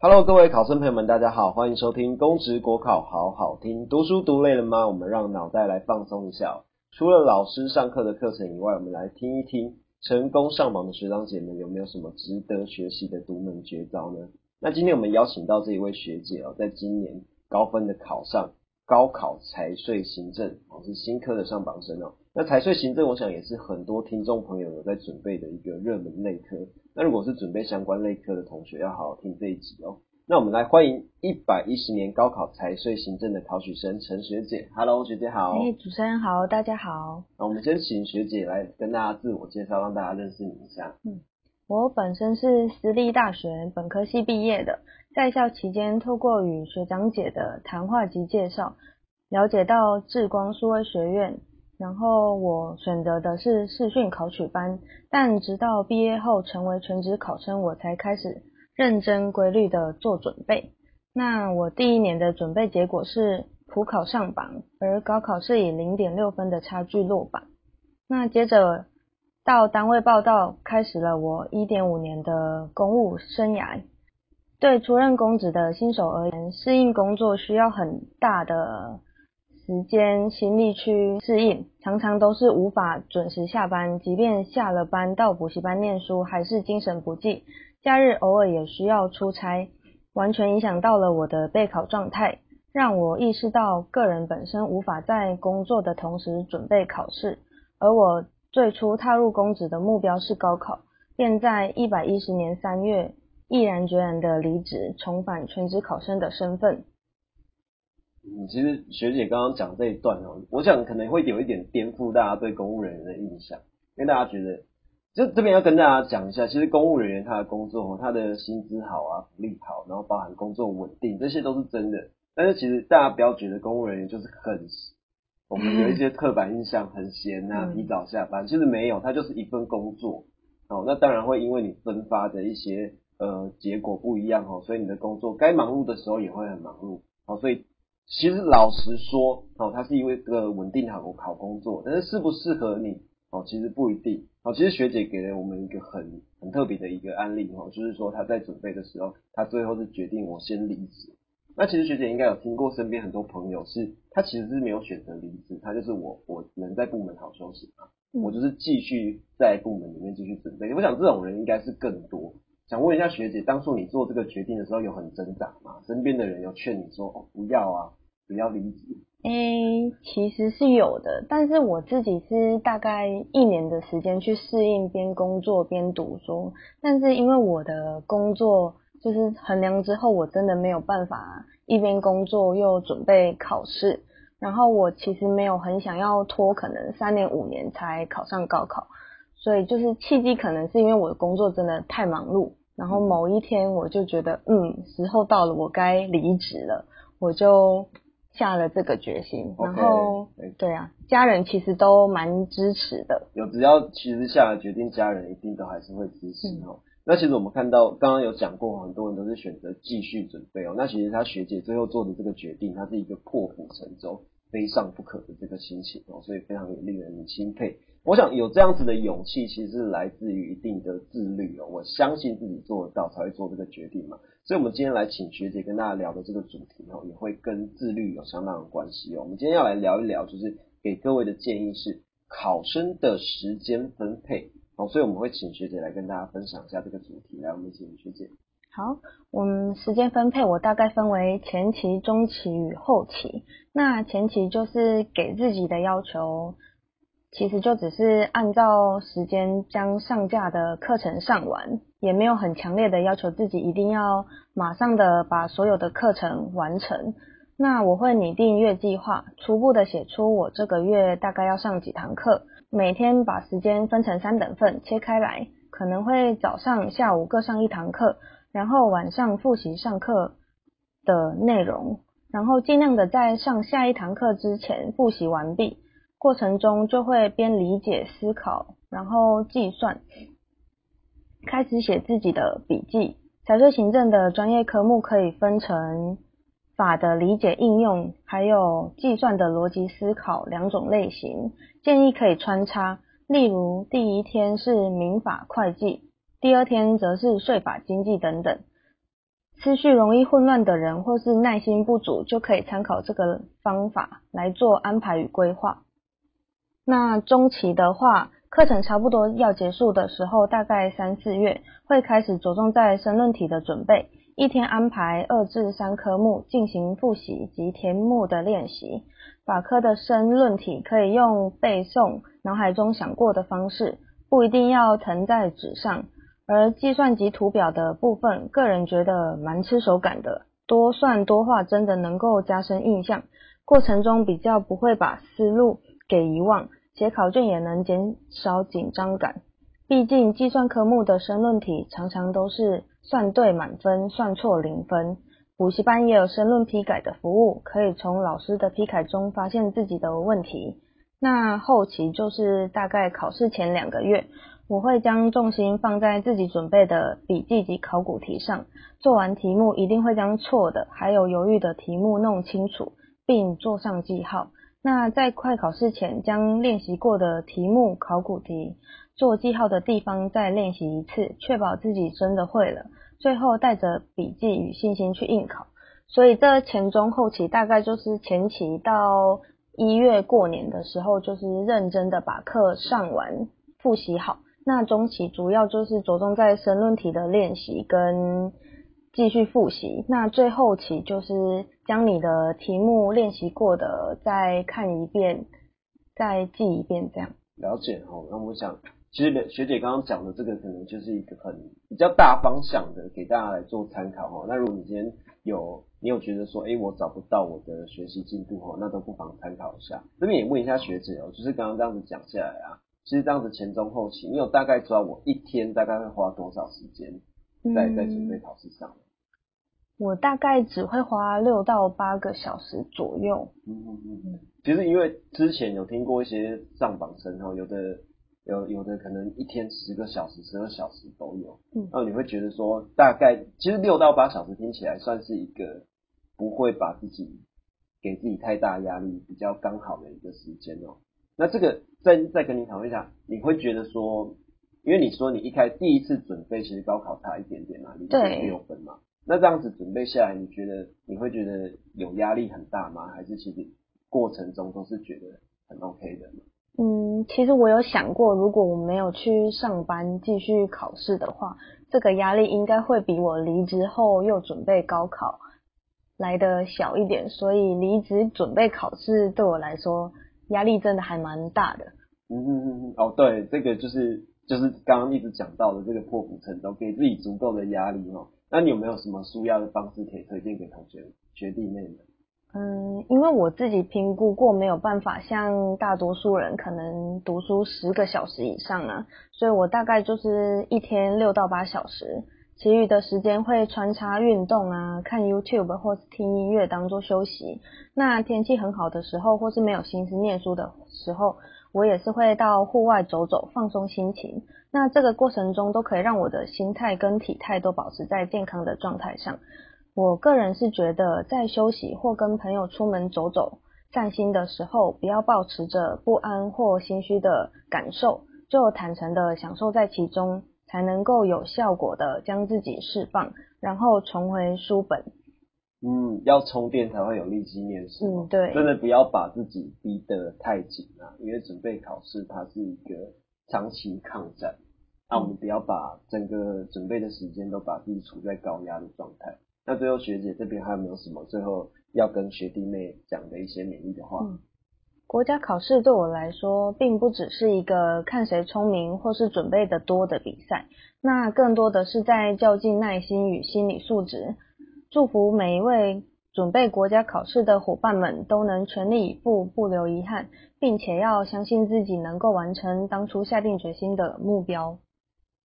Hello，各位考生朋友们，大家好，欢迎收听公职国考好好听。读书读累了吗？我们让脑袋来放松一下。除了老师上课的课程以外，我们来听一听成功上榜的学长姐们有没有什么值得学习的独门绝招呢？那今天我们邀请到这一位学姐哦，在今年高分的考上高考财税行政哦，是新科的上榜生哦。那财税行政，我想也是很多听众朋友有在准备的一个热门类科。那如果是准备相关类科的同学，要好好听这一集哦。那我们来欢迎一百一十年高考财税行政的考取生陈学姐。Hello，学姐好。哎，主持人好，大家好。那我们先请学姐来跟大家自我介绍，让大家认识你一下。嗯，我本身是私立大学本科系毕业的，在校期间透过与学长姐的谈话及介绍，了解到智光数位学院，然后我选择的是视讯考取班，但直到毕业后成为全职考生，我才开始。认真规律的做准备。那我第一年的准备结果是普考上榜，而高考是以零点六分的差距落榜。那接着到单位报道，开始了我一点五年的公务生涯。对出任公职的新手而言，适应工作需要很大的时间心力去适应，常常都是无法准时下班，即便下了班到补习班念书，还是精神不济。假日偶尔也需要出差，完全影响到了我的备考状态，让我意识到个人本身无法在工作的同时准备考试。而我最初踏入公职的目标是高考，便在一百一十年三月毅然决然的离职，重返全职考生的身份。嗯，其实学姐刚刚讲这一段哦，我想可能会有一点颠覆大家对公务人员的印象，因为大家觉得。就这边要跟大家讲一下，其实公务人员他的工作，他的薪资好啊，福利好，然后包含工作稳定，这些都是真的。但是其实大家不要觉得公务人员就是很，我们有一些刻板印象，很闲啊，提早下班，其实没有，他就是一份工作。哦，那当然会因为你分发的一些呃结果不一样哦，所以你的工作该忙碌的时候也会很忙碌。哦，所以其实老实说，哦，它是因为这个稳定好好工作，但是适不适合你？哦，其实不一定。哦，其实学姐给了我们一个很很特别的一个案例哦，就是说她在准备的时候，她最后是决定我先离职。那其实学姐应该有听过身边很多朋友是，他其实是没有选择离职，他就是我我能在部门好休息嘛，我就是继续在部门里面继续准备。我想这种人应该是更多。想问一下学姐，当初你做这个决定的时候有很挣扎吗？身边的人有劝你说哦不要啊，不要离职？诶，其实是有的，但是我自己是大概一年的时间去适应边工作边读书，但是因为我的工作就是衡量之后，我真的没有办法一边工作又准备考试，然后我其实没有很想要拖，可能三年五年才考上高考，所以就是契机可能是因为我的工作真的太忙碌，然后某一天我就觉得，嗯，时候到了，我该离职了，我就。下了这个决心，然后对啊，家人其实都蛮支持的。有只要其实下了决定，家人一定都还是会支持哦。那其实我们看到刚刚有讲过，很多人都是选择继续准备哦。那其实他学姐最后做的这个决定，他是一个破釜沉舟、非上不可的这个心情哦，所以非常令人钦佩。我想有这样子的勇气，其实是来自于一定的自律哦。我相信自己做得到，才会做这个决定嘛。所以，我们今天来请学姐跟大家聊的这个主题哦，也会跟自律有相当的关系哦。我们今天要来聊一聊，就是给各位的建议是考生的时间分配哦。所以，我们会请学姐来跟大家分享一下这个主题。来，我们请学姐。好，我们时间分配我大概分为前期、中期与后期。那前期就是给自己的要求。其实就只是按照时间将上架的课程上完，也没有很强烈的要求自己一定要马上的把所有的课程完成。那我会拟定月计划，初步的写出我这个月大概要上几堂课，每天把时间分成三等份切开来，可能会早上、下午各上一堂课，然后晚上复习上课的内容，然后尽量的在上下一堂课之前复习完毕。过程中就会边理解思考，然后计算，开始写自己的笔记。财税行政的专业科目可以分成法的理解应用，还有计算的逻辑思考两种类型。建议可以穿插，例如第一天是民法会计，第二天则是税法经济等等。思绪容易混乱的人，或是耐心不足，就可以参考这个方法来做安排与规划。那中期的话，课程差不多要结束的时候，大概三四月，会开始着重在申论题的准备，一天安排二至三科目进行复习及填目的练习。法科的申论题可以用背诵、脑海中想过的方式，不一定要誊在纸上。而计算及图表的部分，个人觉得蛮吃手感的，多算多画真的能够加深印象，过程中比较不会把思路给遗忘，写考卷也能减少紧张感。毕竟计算科目的申论题常常都是算对满分，算错零分。补习班也有申论批改的服务，可以从老师的批改中发现自己的问题。那后期就是大概考试前两个月。我会将重心放在自己准备的笔记及考古题上，做完题目一定会将错的还有犹豫的题目弄清楚，并做上记号。那在快考试前，将练习过的题目、考古题做记号的地方再练习一次，确保自己真的会了。最后带着笔记与信心去应考。所以这前中后期大概就是前期到一月过年的时候，就是认真的把课上完，复习好。那中期主要就是着重在申论题的练习跟继续复习，那最后期就是将你的题目练习过的再看一遍，再记一遍这样。了解哦，那我想其实学姐刚刚讲的这个可能就是一个很比较大方向的，给大家来做参考哈。那如果你今天有你有觉得说，哎，我找不到我的学习进度哈，那都不妨参考一下。这边也问一下学姐哦，就是刚刚这样子讲下来啊。其实这样子前中后期，你有大概知道我一天大概会花多少时间在在准备考试上？我大概只会花六到八个小时左右。嗯嗯嗯。其实因为之前有听过一些上榜生哦，有的有有的可能一天十个小时、十二小时都有。嗯。然后你会觉得说，大概其实六到八小时听起来算是一个不会把自己给自己太大压力、比较刚好的一个时间哦。那这个再再跟你讨论一下，你会觉得说，因为你说你一开第一次准备，其实高考差一点点嘛，你六分嘛。那这样子准备下来，你觉得你会觉得有压力很大吗？还是其实过程中都是觉得很 OK 的？嗯，其实我有想过，如果我没有去上班继续考试的话，这个压力应该会比我离职后又准备高考来的小一点。所以离职准备考试对我来说。压力真的还蛮大的。嗯嗯嗯嗯，哦对，这个就是就是刚刚一直讲到的这个破釜沉舟，给自己足够的压力哦。那你有没有什么舒压的方式可以推荐给同学学弟妹们？嗯，因为我自己评估过，没有办法像大多数人可能读书十个小时以上啊，所以我大概就是一天六到八小时。其余的时间会穿插运动啊，看 YouTube 或是听音乐当做休息。那天气很好的时候，或是没有心思念书的时候，我也是会到户外走走，放松心情。那这个过程中都可以让我的心态跟体态都保持在健康的状态上。我个人是觉得，在休息或跟朋友出门走走、散心的时候，不要保持着不安或心虚的感受，就坦诚的享受在其中。才能够有效果的将自己释放，然后重回书本。嗯，要充电才会有力气念书。嗯，对，真的不要把自己逼得太紧啊，因为准备考试它是一个长期抗战。那我们不要把整个准备的时间都把自己处在高压的状态。那最后学姐这边还有没有什么最后要跟学弟妹讲的一些勉励的话？国家考试对我来说，并不只是一个看谁聪明或是准备的多的比赛，那更多的是在较劲耐心与心理素质。祝福每一位准备国家考试的伙伴们都能全力以赴，不留遗憾，并且要相信自己能够完成当初下定决心的目标。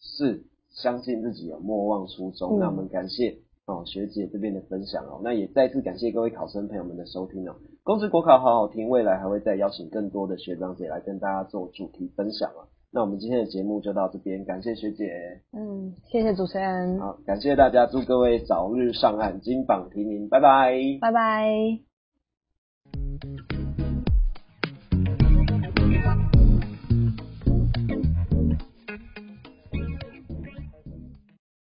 是，相信自己有莫忘初衷。那我们感谢。哦，学姐这边的分享哦，那也再次感谢各位考生朋友们的收听哦。公职国考好好听，未来还会再邀请更多的学长姐来跟大家做主题分享啊。那我们今天的节目就到这边，感谢学姐。嗯，谢谢主持人。好，感谢大家，祝各位早日上岸，金榜题名，拜拜。拜拜。